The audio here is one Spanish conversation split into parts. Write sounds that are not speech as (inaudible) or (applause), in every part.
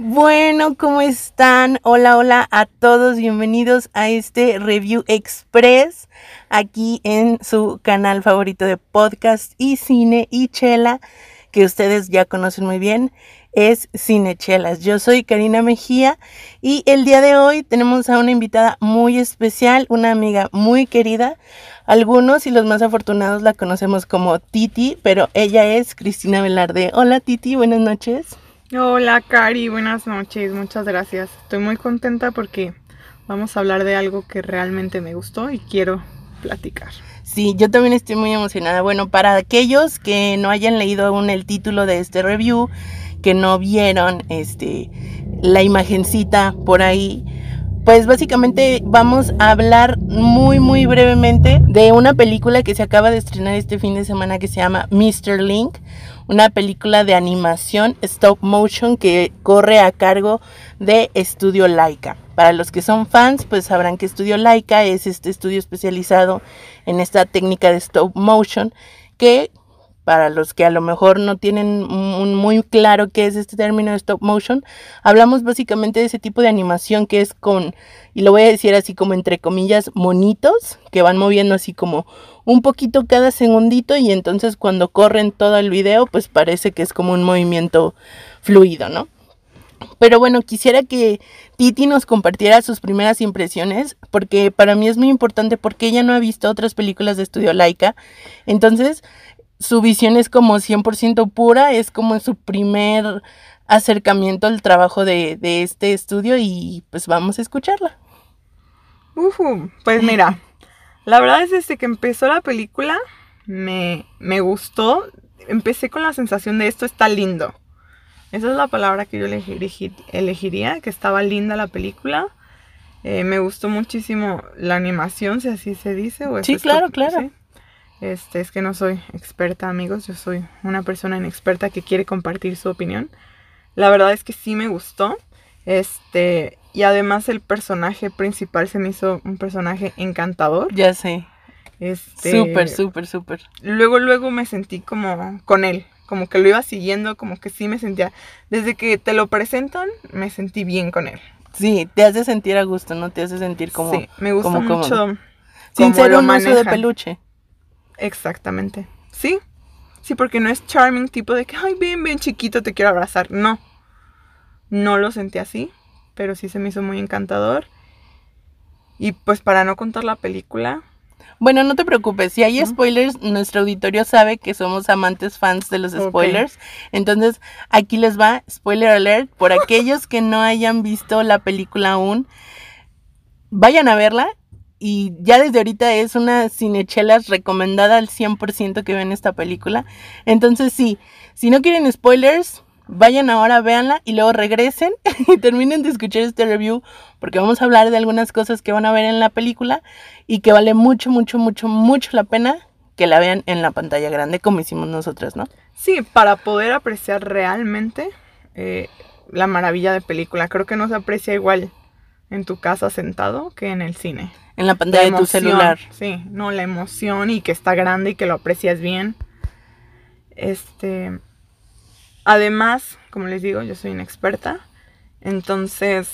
Bueno, ¿cómo están? Hola, hola a todos, bienvenidos a este Review Express aquí en su canal favorito de podcast y cine y chela que ustedes ya conocen muy bien, es Cinechelas. Yo soy Karina Mejía y el día de hoy tenemos a una invitada muy especial, una amiga muy querida. Algunos y los más afortunados la conocemos como Titi, pero ella es Cristina Velarde. Hola Titi, buenas noches. Hola Cari, buenas noches, muchas gracias. Estoy muy contenta porque vamos a hablar de algo que realmente me gustó y quiero platicar. Sí, yo también estoy muy emocionada. Bueno, para aquellos que no hayan leído aún el título de este review, que no vieron este la imagencita por ahí, pues básicamente vamos a hablar muy muy brevemente de una película que se acaba de estrenar este fin de semana que se llama Mr. Link, una película de animación stop motion que corre a cargo de Estudio Laika. Para los que son fans, pues sabrán que Estudio Laika es este estudio especializado en esta técnica de stop motion que para los que a lo mejor no tienen muy claro qué es este término de stop motion, hablamos básicamente de ese tipo de animación que es con, y lo voy a decir así como entre comillas, monitos, que van moviendo así como un poquito cada segundito y entonces cuando corren todo el video, pues parece que es como un movimiento fluido, ¿no? Pero bueno, quisiera que Titi nos compartiera sus primeras impresiones, porque para mí es muy importante porque ella no ha visto otras películas de estudio Laika. Entonces, su visión es como 100% pura, es como su primer acercamiento al trabajo de, este estudio y pues vamos a escucharla. pues mira, la verdad es desde que empezó la película me, me gustó, empecé con la sensación de esto está lindo. Esa es la palabra que yo elegiría, que estaba linda la película. Eh, me gustó muchísimo la animación, si así se dice. ¿o sí, claro, claro. Este, es que no soy experta, amigos, yo soy una persona inexperta que quiere compartir su opinión. La verdad es que sí me gustó. Este, y además el personaje principal se me hizo un personaje encantador. Ya sé. Este, súper, súper, súper. Luego, luego me sentí como con él, como que lo iba siguiendo, como que sí me sentía, desde que te lo presentan, me sentí bien con él. Sí, te hace sentir a gusto, ¿no? Te hace sentir como... Sí, me gusta mucho. Sin ser un oso de peluche. Exactamente. Sí. Sí, porque no es charming tipo de que, ay, ven, ven, chiquito, te quiero abrazar. No. No lo sentí así, pero sí se me hizo muy encantador. Y pues para no contar la película. Bueno, no te preocupes, si hay spoilers, nuestro auditorio sabe que somos amantes fans de los spoilers. Entonces, aquí les va, spoiler alert, por (laughs) aquellos que no hayan visto la película aún, vayan a verla y ya desde ahorita es una cinechelas recomendada al 100% que ven esta película. Entonces sí, si no quieren spoilers, vayan ahora, véanla y luego regresen (laughs) y terminen de escuchar este review porque vamos a hablar de algunas cosas que van a ver en la película y que vale mucho, mucho, mucho, mucho la pena que la vean en la pantalla grande como hicimos nosotras, ¿no? Sí, para poder apreciar realmente eh, la maravilla de película. Creo que no se aprecia igual en tu casa sentado que en el cine. En la pantalla de tu celular. Sí, no, la emoción y que está grande y que lo aprecias bien. Este. Además, como les digo, yo soy inexperta. Entonces.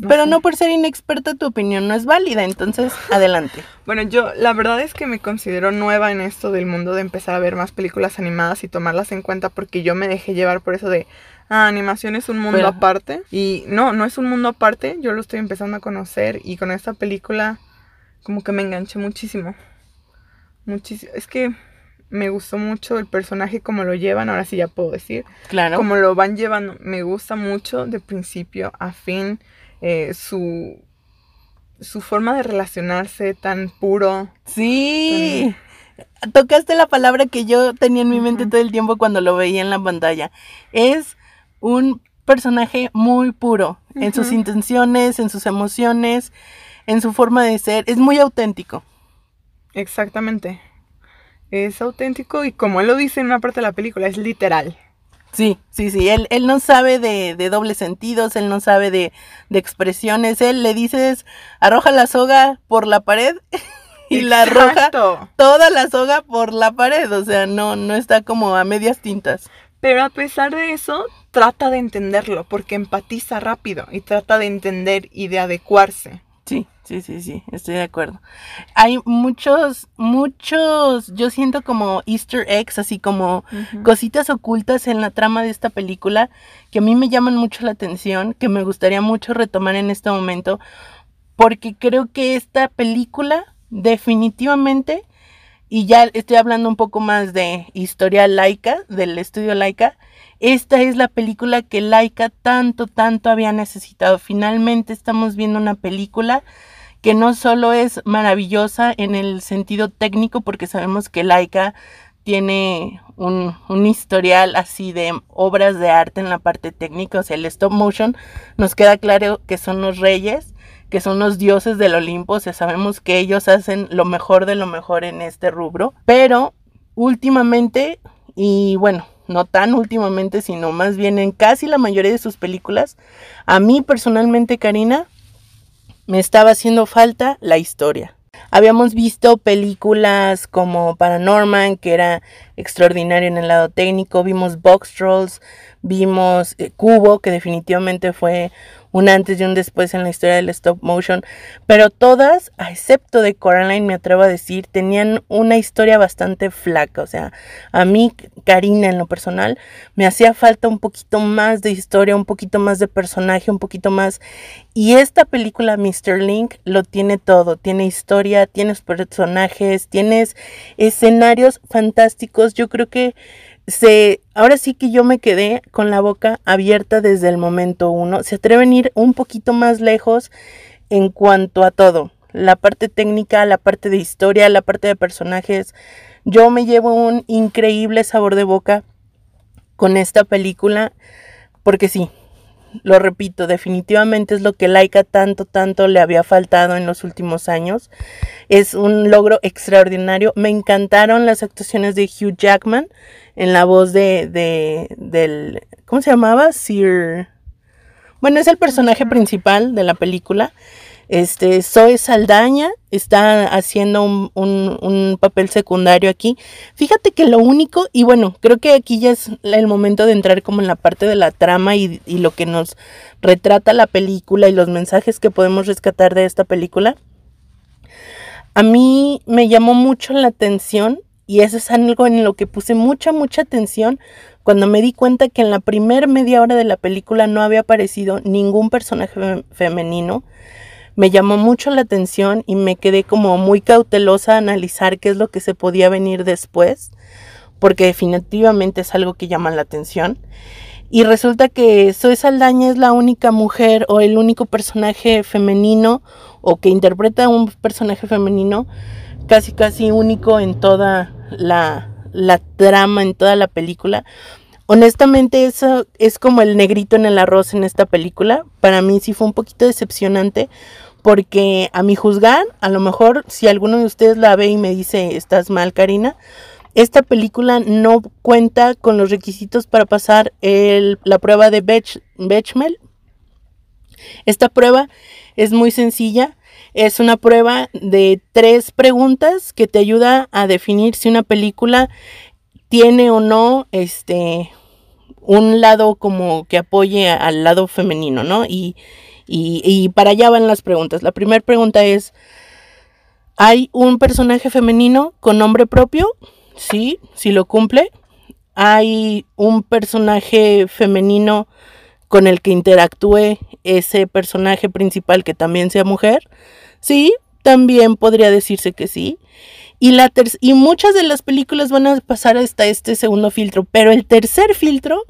Pero no por ser inexperta tu opinión no es válida, entonces (laughs) adelante. Bueno, yo la verdad es que me considero nueva en esto del mundo de empezar a ver más películas animadas y tomarlas en cuenta porque yo me dejé llevar por eso de, ah, animación es un mundo aparte. Y no, no es un mundo aparte, yo lo estoy empezando a conocer y con esta película como que me enganché muchísimo. Muchísimo. Es que me gustó mucho el personaje como lo llevan, ahora sí ya puedo decir. Claro. Como lo van llevando, me gusta mucho de principio a fin eh, su su forma de relacionarse tan puro. Sí. Tocaste la palabra que yo tenía en mi mente todo el tiempo cuando lo veía en la pantalla. Es un personaje muy puro en sus intenciones, en sus emociones, en su forma de ser. Es muy auténtico. Exactamente. Es auténtico y como él lo dice en una parte de la película, es literal. Sí, sí, sí. Él, él no sabe de, de dobles sentidos, él no sabe de, de, expresiones. Él le dices, arroja la soga por la pared (laughs) y la arroja toda la soga por la pared. O sea, no, no está como a medias tintas. Pero a pesar de eso, trata de entenderlo porque empatiza rápido y trata de entender y de adecuarse. Sí, sí, sí, estoy de acuerdo. Hay muchos, muchos, yo siento como easter eggs, así como cositas ocultas en la trama de esta película que a mí me llaman mucho la atención, que me gustaría mucho retomar en este momento, porque creo que esta película definitivamente, y ya estoy hablando un poco más de historia laica, del estudio laica, esta es la película que Laika tanto, tanto había necesitado. Finalmente estamos viendo una película que no solo es maravillosa en el sentido técnico, porque sabemos que Laika tiene un, historial así de obras de arte en la parte técnica, o sea, el stop motion nos queda claro que son los reyes, que son los dioses del Olimpo, o sea, sabemos que ellos hacen lo mejor de lo mejor en este rubro, pero últimamente, y bueno, no tan últimamente, sino más bien en casi la mayoría de sus películas, a mí personalmente, Karina, me estaba haciendo falta la historia. Habíamos visto películas como Paranorman, que era extraordinario en el lado técnico, vimos Box Trolls, vimos eh, Cubo, que definitivamente fue un antes y un después en la historia del stop motion, pero todas, excepto de Coraline, me atrevo a decir, tenían una historia bastante flaca, o sea, a mí, Karina, en lo personal, me hacía falta un poquito más de historia, un poquito más de personaje, un poquito más, y esta película, Mr. Link, lo tiene todo, tiene historia, tienes personajes, tienes escenarios fantásticos, yo creo que se, ahora sí que yo me quedé con la boca abierta desde el momento uno. Se atreven a ir un poquito más lejos en cuanto a todo. La parte técnica, la parte de historia, la parte de personajes. Yo me llevo un increíble sabor de boca con esta película. Porque sí, lo repito, definitivamente es lo que Laika tanto, tanto le había faltado en los últimos años. Es un logro extraordinario. Me encantaron las actuaciones de Hugh Jackman en la voz de, de del, ¿cómo se llamaba? Sir. Bueno, es el personaje principal de la película. Este, Zoe Saldaña está haciendo un, un, papel secundario aquí. Fíjate que lo único, y bueno, creo que aquí ya es el momento de entrar como en la parte de la trama y, y lo que nos retrata la película y los mensajes que podemos rescatar de esta película. A mí me llamó mucho la atención y eso es algo en lo que puse mucha, mucha atención cuando me di cuenta que en la primera media hora de la película no había aparecido ningún personaje femenino me llamó mucho la atención y me quedé como muy cautelosa a analizar qué es lo que se podía venir después, porque definitivamente es algo que llama la atención. Y resulta que Zoe Saldaña es la única mujer o el único personaje femenino o que interpreta un personaje femenino casi casi único en toda la, la trama, en toda la película. Honestamente eso es como el negrito en el arroz en esta película. Para mí sí fue un poquito decepcionante porque a mi juzgar, a lo mejor si alguno de ustedes la ve y me dice, estás mal, Karina, esta película no cuenta con los requisitos para pasar la prueba de Bech, Bechmel. Esta prueba es muy sencilla. Es una prueba de tres preguntas que te ayuda a definir si una película tiene o no este un lado como que apoye al lado femenino, ¿no? Y, y, para allá van las preguntas. La primera pregunta es, ¿hay un personaje femenino con nombre propio? Sí, sí lo cumple. ¿Hay un personaje femenino con el que interactúe ese personaje principal que también sea mujer? Sí, también podría decirse que sí. Y, la y muchas de las películas van a pasar hasta este segundo filtro, pero el tercer filtro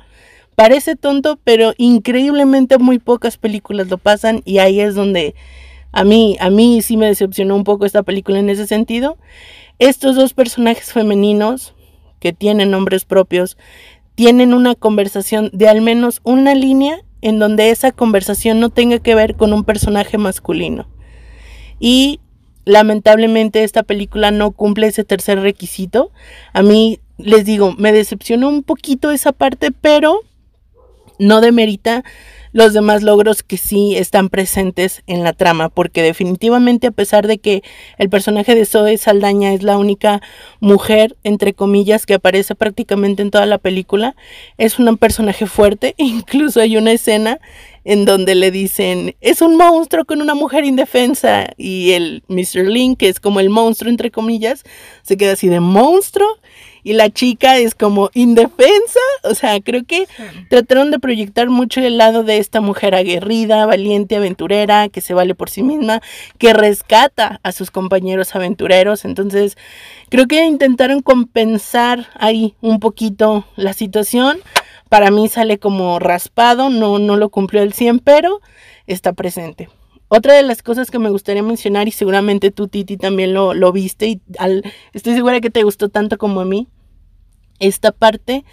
Parece tonto, pero increíblemente muy pocas películas lo pasan y ahí es donde a mí, a mí sí me decepcionó un poco esta película en ese sentido. Estos dos personajes femeninos que tienen nombres propios tienen una conversación de al menos una línea en donde esa conversación no tenga que ver con un personaje masculino. Y lamentablemente esta película no cumple ese tercer requisito. A mí les digo, me decepcionó un poquito esa parte, pero no demerita los demás logros que sí están presentes en la trama, porque definitivamente a pesar de que el personaje de Zoe Saldaña es la única mujer, entre comillas, que aparece prácticamente en toda la película, es un personaje fuerte, (laughs) incluso hay una escena en donde le dicen, es un monstruo con una mujer indefensa, y el Mr. Link, que es como el monstruo, entre comillas, se queda así de monstruo, y la chica es como indefensa. O sea, creo que trataron de proyectar mucho el lado de esta mujer aguerrida, valiente, aventurera, que se vale por sí misma, que rescata a sus compañeros aventureros. Entonces, creo que intentaron compensar ahí un poquito la situación. Para mí sale como raspado, no, no lo cumplió el 100, pero está presente. Otra de las cosas que me gustaría mencionar, y seguramente tú, Titi, también lo, lo viste, y estoy segura que te gustó tanto como a mí, esta parte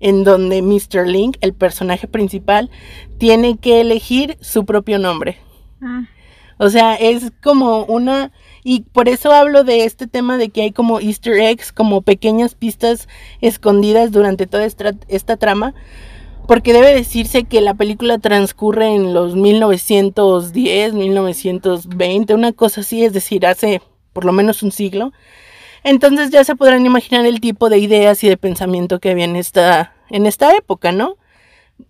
en donde Mr. Link, el personaje principal, tiene que elegir su propio nombre. Ah. O sea, es como una... Y por eso hablo de este tema de que hay como easter eggs, como pequeñas pistas escondidas durante toda esta, esta trama. Porque debe decirse que la película transcurre en los 1910, 1920, una cosa así, es decir, hace por lo menos un siglo. Entonces ya se podrán imaginar el tipo de ideas y de pensamiento que había en esta, en esta época, ¿no?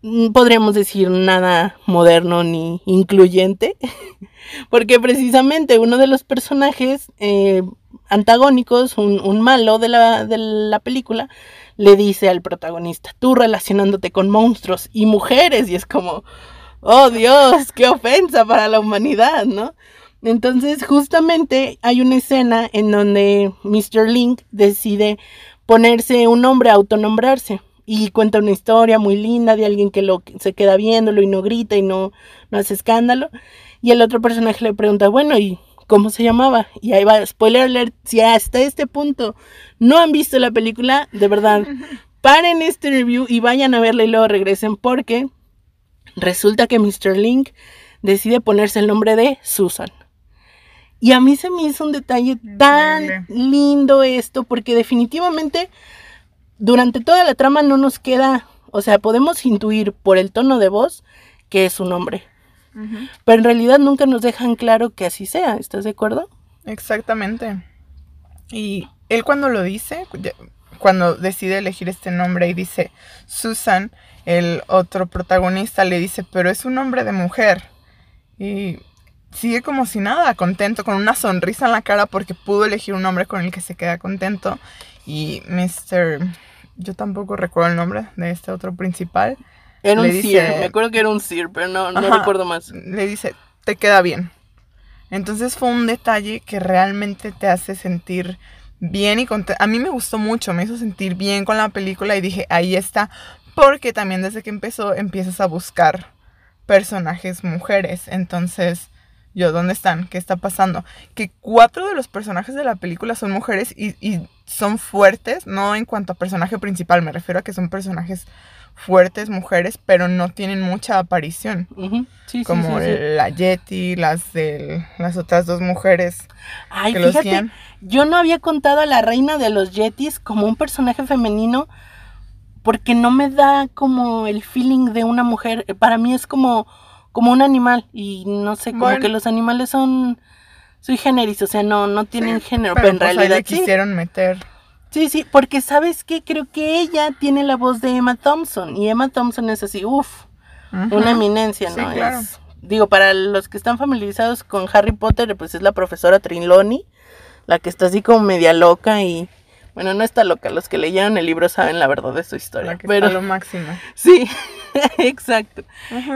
Mm, podríamos decir nada moderno ni incluyente, (laughs) porque precisamente uno de los personajes eh, antagónicos, un, un malo de la, de la película, le dice al protagonista, tú relacionándote con monstruos y mujeres, y es como, oh Dios, qué ofensa para la humanidad, ¿no? Entonces, justamente hay una escena en donde Mr. Link decide ponerse un nombre, autonombrarse. Y cuenta una historia muy linda de alguien que lo, se queda viéndolo y no grita y no, no hace escándalo. Y el otro personaje le pregunta, bueno, ¿y cómo se llamaba? Y ahí va, spoiler alert, si hasta este punto no han visto la película, de verdad, (laughs) paren este review y vayan a verla y luego regresen porque resulta que Mr. Link decide ponerse el nombre de Susan. Y a mí se me hizo un detalle tan lindo esto, porque definitivamente durante toda la trama no nos queda, o sea, podemos intuir por el tono de voz que es un hombre. Pero en realidad nunca nos dejan claro que así sea, ¿estás de acuerdo? Exactamente. Y él cuando lo dice, cuando decide elegir este nombre y dice Susan, el otro protagonista le dice, pero es un nombre de mujer. Y sigue como si nada, contento, con una sonrisa en la cara porque pudo elegir un nombre con el que se queda contento. Y Mr. Yo tampoco recuerdo el nombre de este otro principal. Era un Sir, me acuerdo que era un Sir, pero no, no recuerdo más. Le dice, te queda bien. Entonces fue un detalle que realmente te hace sentir bien y contento. A mí me gustó mucho, me hizo sentir bien con la película y dije, ahí está. Porque también desde que empezó empiezas a buscar personajes mujeres. Entonces yo, ¿dónde están? ¿Qué está pasando? Que cuatro de los personajes de la película son mujeres y, son fuertes, no en cuanto a personaje principal, me refiero a que son personajes fuertes, mujeres, pero no tienen mucha aparición. como la Yeti, las de las otras dos mujeres. Ay, fíjate, yo no había contado a la reina de los Yetis como un personaje femenino porque no me da como el feeling de una mujer. Para mí es como como un animal y no sé, como que los animales son sui generis, o sea, no no tienen género, pero, en pues realidad le quisieron meter. Sí, sí, porque sabes que creo que ella tiene la voz de Emma Thompson y Emma Thompson es así, uff, una eminencia, ¿no? Es, digo, para los que están familiarizados con Harry Potter, pues es la profesora Trinloni, la que está así como media loca y bueno, no está loca, los que leyeron el libro saben la verdad de su historia. pero lo máximo. (laughs) Sí, (laughs) exacto.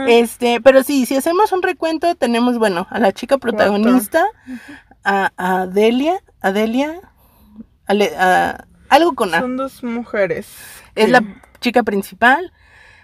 Este, pero sí, si hacemos un recuento, tenemos, bueno, a la chica protagonista, a, a, Adelia, Adelia, a, algo con A. Son dos mujeres. Es la chica principal,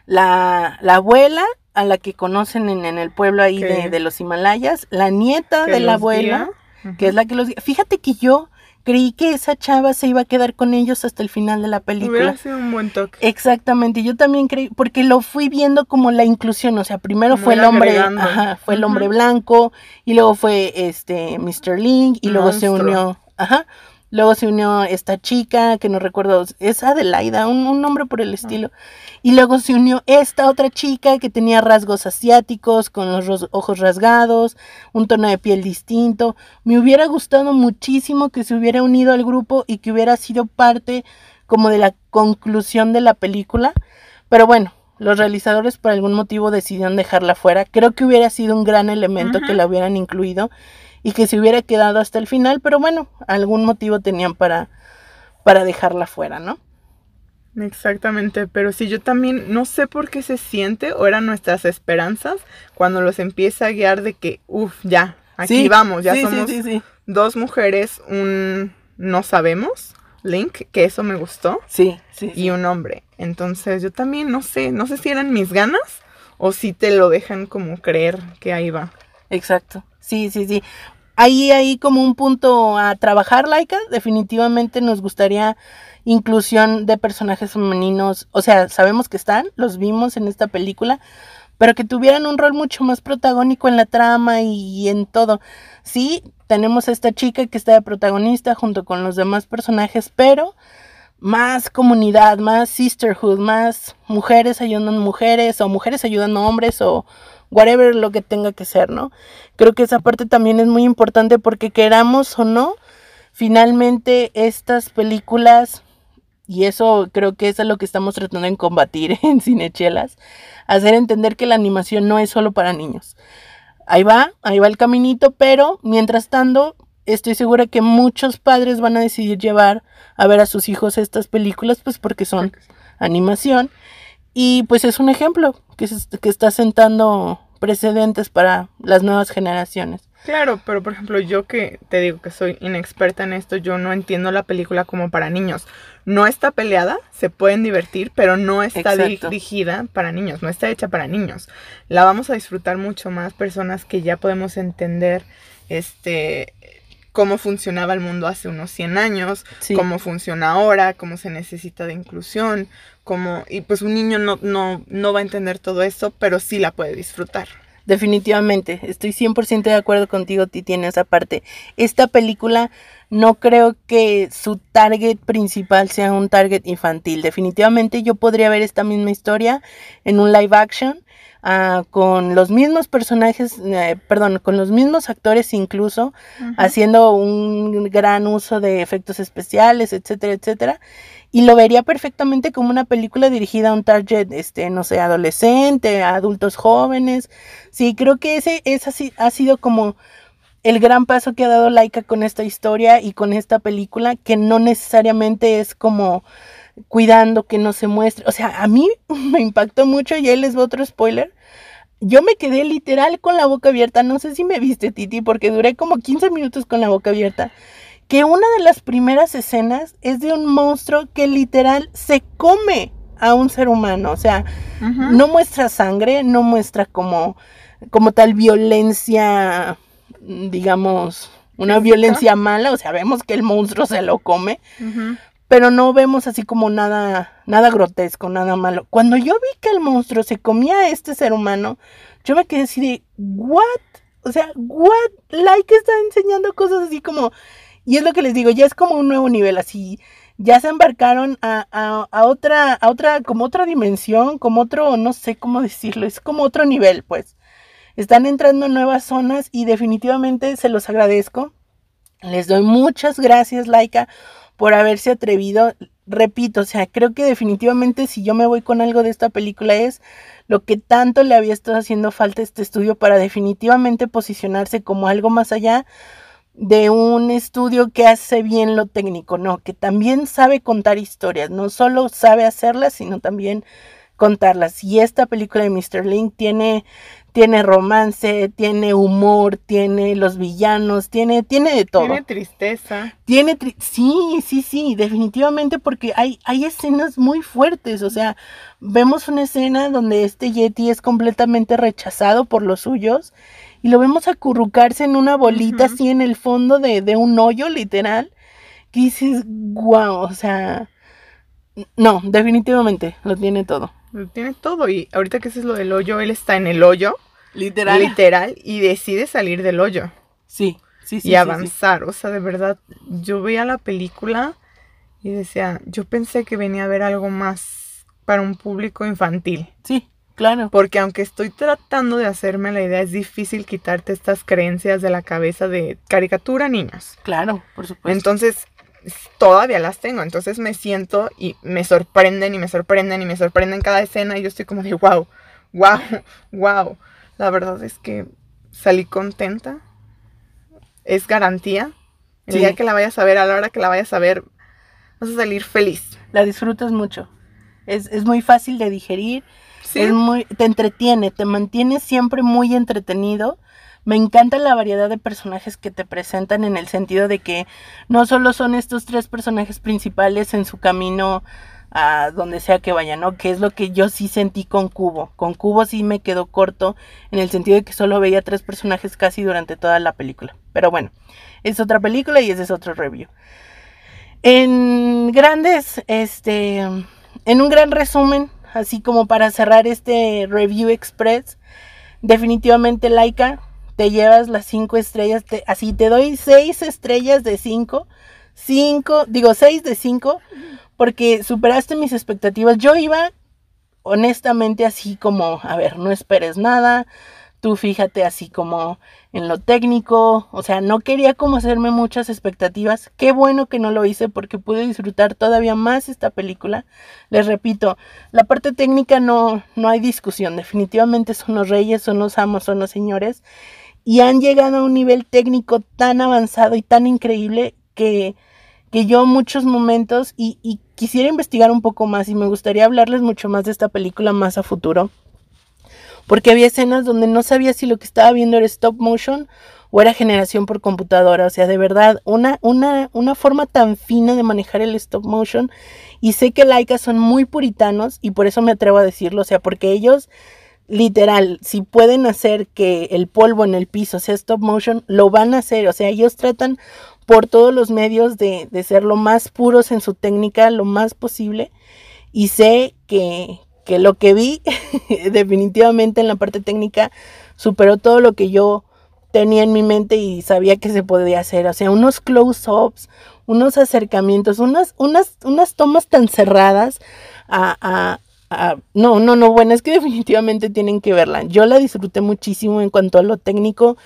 la, la abuela, a la que conocen en, en el pueblo ahí de, de, los Himalayas, la nieta de la abuela, que es la que los... Fíjate que yo creí que esa chava se iba a quedar con ellos hasta el final de la película. Hubiera sido un buen toque. Exactamente, yo también creí, porque lo fui viendo como la inclusión, o sea, primero fue el hombre, ajá, fue el hombre blanco, y luego fue este Mr. Link, y luego se unió, ajá, Luego se unió esta chica, que no recuerdo, es Adelaida, un, un nombre por el estilo. Y luego se unió esta otra chica que tenía rasgos asiáticos, con los ojos rasgados, un tono de piel distinto. Me hubiera gustado muchísimo que se hubiera unido al grupo y que hubiera sido parte como de la conclusión de la película. Pero bueno, los realizadores por algún motivo decidieron dejarla fuera. Creo que hubiera sido un gran elemento que la hubieran incluido y que se hubiera quedado hasta el final, pero bueno, algún motivo tenían para, para dejarla fuera, ¿no? Exactamente, pero sí, yo también no sé por qué se siente o eran nuestras esperanzas cuando los empieza a guiar de que, uff, ya, aquí vamos, ya somos dos mujeres, un no sabemos, Link, que eso me gustó. Sí, sí. Y un hombre. Entonces yo también no sé, no sé si eran mis ganas o si te lo dejan como creer que ahí va. Exacto. Sí, sí, sí. Ahí hay como un punto a trabajar, Laika. Definitivamente nos gustaría inclusión de personajes femeninos. O sea, sabemos que están, los vimos en esta película, pero que tuvieran un rol mucho más protagónico en la trama y en todo. Sí, tenemos a esta chica que está de protagonista junto con los demás personajes, pero más comunidad, más sisterhood, más mujeres ayudando a mujeres o mujeres ayudando a hombres o whatever lo que tenga que ser, ¿no? Creo que esa parte también es muy importante porque queramos o no, finalmente estas películas, y eso creo que es lo que estamos tratando de combatir (laughs) en Cinechelas, hacer entender que la animación no es solo para niños. Ahí va, ahí va el caminito, pero mientras tanto, estoy segura que muchos padres van a decidir llevar a ver a sus hijos estas películas, pues porque son animación. Y pues es un ejemplo que, que está sentando precedentes para las nuevas generaciones. Claro, pero por ejemplo, yo que te digo que soy inexperta en esto, yo no entiendo la película como para niños. No está peleada, se pueden divertir, pero no está dirigida para niños, no está hecha para niños. La vamos a disfrutar mucho más personas que ya podemos entender este cómo funcionaba el mundo hace unos 100 años, cómo funciona ahora, cómo se necesita de inclusión, cómo y pues un niño no, no, no va a entender todo eso, pero sí la puede disfrutar. Definitivamente, estoy 100% de acuerdo contigo, Titi, en esa parte. Esta película no creo que su target principal sea un target infantil. Definitivamente yo podría ver esta misma historia en un live action Ah, con los mismos personajes, eh, perdón, con los mismos actores incluso, haciendo un gran uso de efectos especiales, etcétera, etcétera. Y lo vería perfectamente como una película dirigida a un target, este, no sé, adolescente, a adultos jóvenes. Sí, creo que ese, ese ha sido como el gran paso que ha dado Laika con esta historia y con esta película, que no necesariamente es como cuidando que no se muestre. O sea, a mí (laughs) me impactó mucho y ahí les voy otro spoiler. Yo me quedé literal con la boca abierta. No sé si me viste, Titi, porque duré como 15 minutos con la boca abierta. Que una de las primeras escenas es de un monstruo que literal se come a un ser humano. O sea, no muestra sangre, no muestra como, como tal violencia, digamos, una violencia mala. O sea, vemos que el monstruo se lo come pero no vemos así como nada, nada grotesco, nada malo. Cuando yo vi que el monstruo se comía a este ser humano, yo me quedé así de, ¿what? O sea, ¿what? Like está enseñando cosas así como, y es lo que les digo, ya es como un nuevo nivel, así, ya se embarcaron a, a, otra, a otra, como otra dimensión, como otro, no sé cómo decirlo, es como otro nivel, pues. Están entrando en nuevas zonas y definitivamente se los agradezco. Les doy muchas gracias, Laika, por haberse atrevido. Repito, o sea, creo que definitivamente si yo me voy con algo de esta película es lo que tanto le había estado haciendo falta a este estudio para definitivamente posicionarse como algo más allá de un estudio que hace bien lo técnico, no, que también sabe contar historias, no solo sabe hacerlas, sino también contarlas. Y esta película de Mr. Link tiene tiene romance, tiene humor, tiene los villanos, tiene, tiene de todo. Tiene tristeza. Tiene sí, sí, sí, definitivamente porque hay, hay escenas muy fuertes. O sea, vemos una escena donde este Yeti es completamente rechazado por los suyos y lo vemos acurrucarse en una bolita así en el fondo de, de un hoyo, literal. Que dices, wow, o sea, no, definitivamente lo tiene todo. Tiene todo y ahorita que es lo del hoyo, él está en el hoyo. Literal. Literal y decide salir del hoyo. Sí, y avanzar. O sea, de verdad, yo veía la película y decía, yo pensé que venía a ver algo más para un público infantil. Sí, claro. Porque aunque estoy tratando de hacerme la idea, es difícil quitarte estas creencias de la cabeza de caricatura niños. Claro, por supuesto. Entonces, todavía las tengo. Entonces me siento y me sorprenden y me sorprenden y me sorprenden cada escena y yo estoy como de wow, wow, wow. La verdad es que salí contenta. Es garantía. El día que la vayas a ver, a la hora que la vayas a ver, vas a salir feliz. La disfrutas mucho. Es, muy fácil de digerir. Es muy, te entretiene, te mantiene siempre muy entretenido me encanta la variedad de personajes que te presentan en el sentido de que no solo son estos tres personajes principales en su camino a donde sea que vayan, ¿no? Que es lo que yo sí sentí con Cubo. Con Cubo sí me quedó corto en el sentido de que solo veía tres personajes casi durante toda la película. Pero bueno, es otra película y ese es otro review. En grandes, este, en un gran resumen, así como para cerrar este review express, definitivamente Laika te llevas las cinco estrellas, así te doy seis estrellas de cinco, cinco, digo seis de cinco, porque superaste mis expectativas. Yo iba honestamente así como, a ver, no esperes nada, tú fíjate así como en lo técnico, o sea, no quería como hacerme muchas expectativas. Qué bueno que no lo hice porque pude disfrutar todavía más esta película. Les repito, la parte técnica no no hay discusión, definitivamente son los reyes, son los amos, son los señores y han llegado a un nivel técnico tan avanzado y tan increíble que que yo muchos momentos y, quisiera investigar un poco más y me gustaría hablarles mucho más de esta película más a futuro porque había escenas donde no sabía si lo que estaba viendo era stop motion o era generación por computadora. O sea, de verdad, una, una, una forma tan fina de manejar el stop motion. Y sé que Laika son muy puritanos y por eso me atrevo a decirlo. O sea, porque ellos, literal, si pueden hacer que el polvo en el piso sea stop motion, lo van a hacer. O sea, ellos tratan por todos los medios de, de ser lo más puros en su técnica, lo más posible. Y sé que, que lo que vi (laughs) definitivamente en la parte técnica superó todo lo que yo tenía en mi mente y sabía que se podía hacer. O sea, unos close-ups, unos acercamientos, unas, unas, unas tomas tan cerradas a, a, No, no, no, bueno, es que (laughs) definitivamente tienen que verla. Yo la disfruté muchísimo en cuanto a lo técnico.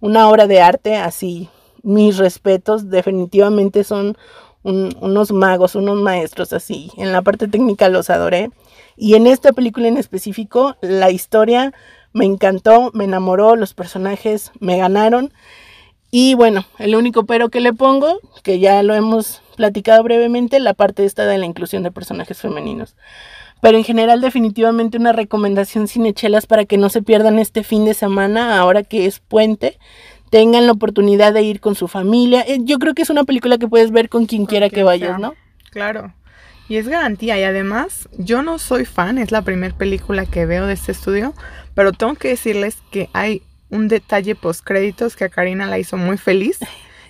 Una obra de arte, así, mis respetos, definitivamente son unos magos, unos maestros así. En la parte técnica los adoré. Y en esta película en específico, la historia me encantó, me enamoró, los personajes me ganaron. Y bueno, el único pero que le pongo, que ya lo hemos platicado brevemente, la parte esta de la inclusión de personajes femeninos. Pero en general definitivamente una recomendación cinechelas para que no se pierdan este fin de semana, ahora que es puente, tengan la oportunidad de ir con su familia. Eh, yo creo que es una película que puedes ver con quien quiera que vayas, ¿no? Claro. Y es garantía. Y además, yo no soy fan, es la primera película que veo de este estudio, pero tengo que decirles que hay un detalle post créditos que a Karina la hizo muy feliz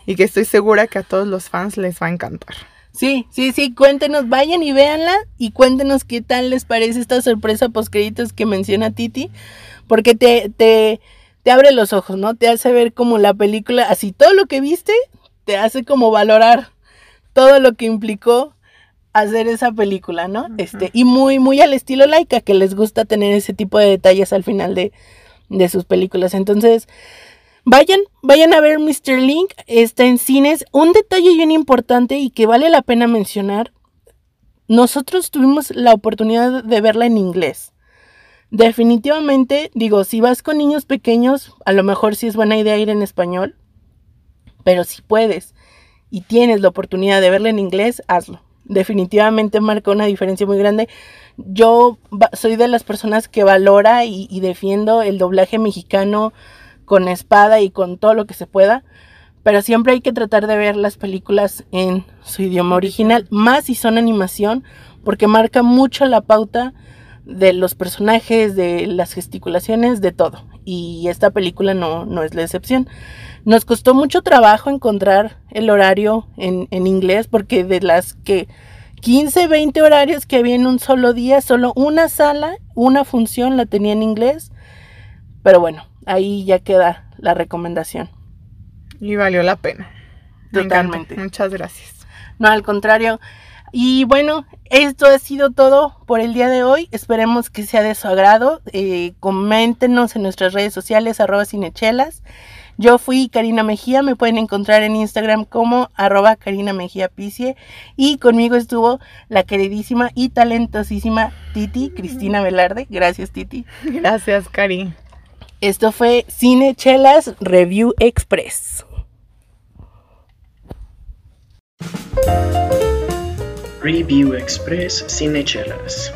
y que estoy segura que a todos los fans les va a encantar. Sí, sí, sí, cuéntenos, vayan y véanla y cuéntenos qué tal les parece esta sorpresa post créditos que menciona Titi, porque te, te, te abre los ojos, ¿no? Te hace ver como la película, así todo lo que viste, te hace como valorar todo lo que implicó hacer esa película, ¿no? Este, y muy, muy al estilo laica, que les gusta tener ese tipo de detalles al final de, de sus películas. Entonces, vayan, vayan a ver Mr. Link, está en cines. Un detalle bien importante y que vale la pena mencionar, nosotros tuvimos la oportunidad de verla en inglés. Definitivamente, digo, si vas con niños pequeños, a lo mejor sí es buena idea ir en español, pero si puedes y tienes la oportunidad de verla en inglés, hazlo definitivamente marca una diferencia muy grande. Yo soy de las personas que valora y, defiendo el doblaje mexicano con espada y con todo lo que se pueda, pero siempre hay que tratar de ver las películas en su idioma original, más si son animación, porque marca mucho la pauta de los personajes, de las gesticulaciones, de todo. Y esta película no, no es la excepción. Nos costó mucho trabajo encontrar el horario en, inglés porque de las que 15, 20 horarios que había en un solo día, solo una sala, una función la tenía en inglés. Pero bueno, ahí ya queda la recomendación. Y valió la pena. Totalmente. Muchas gracias. No, al contrario. Y bueno, esto ha sido todo por el día de hoy. Esperemos que sea de su agrado. Eh, coméntenos en nuestras redes sociales, arroba cinechelas. Yo fui Karina Mejía, me pueden encontrar en Instagram como arroba Karina Mejía Picie. Y conmigo estuvo la queridísima y talentosísima Titi, Cristina Velarde. Gracias, Titi. Gracias, Cari. Esto fue Cine Chelas Review Express. Review Express Cinechelas.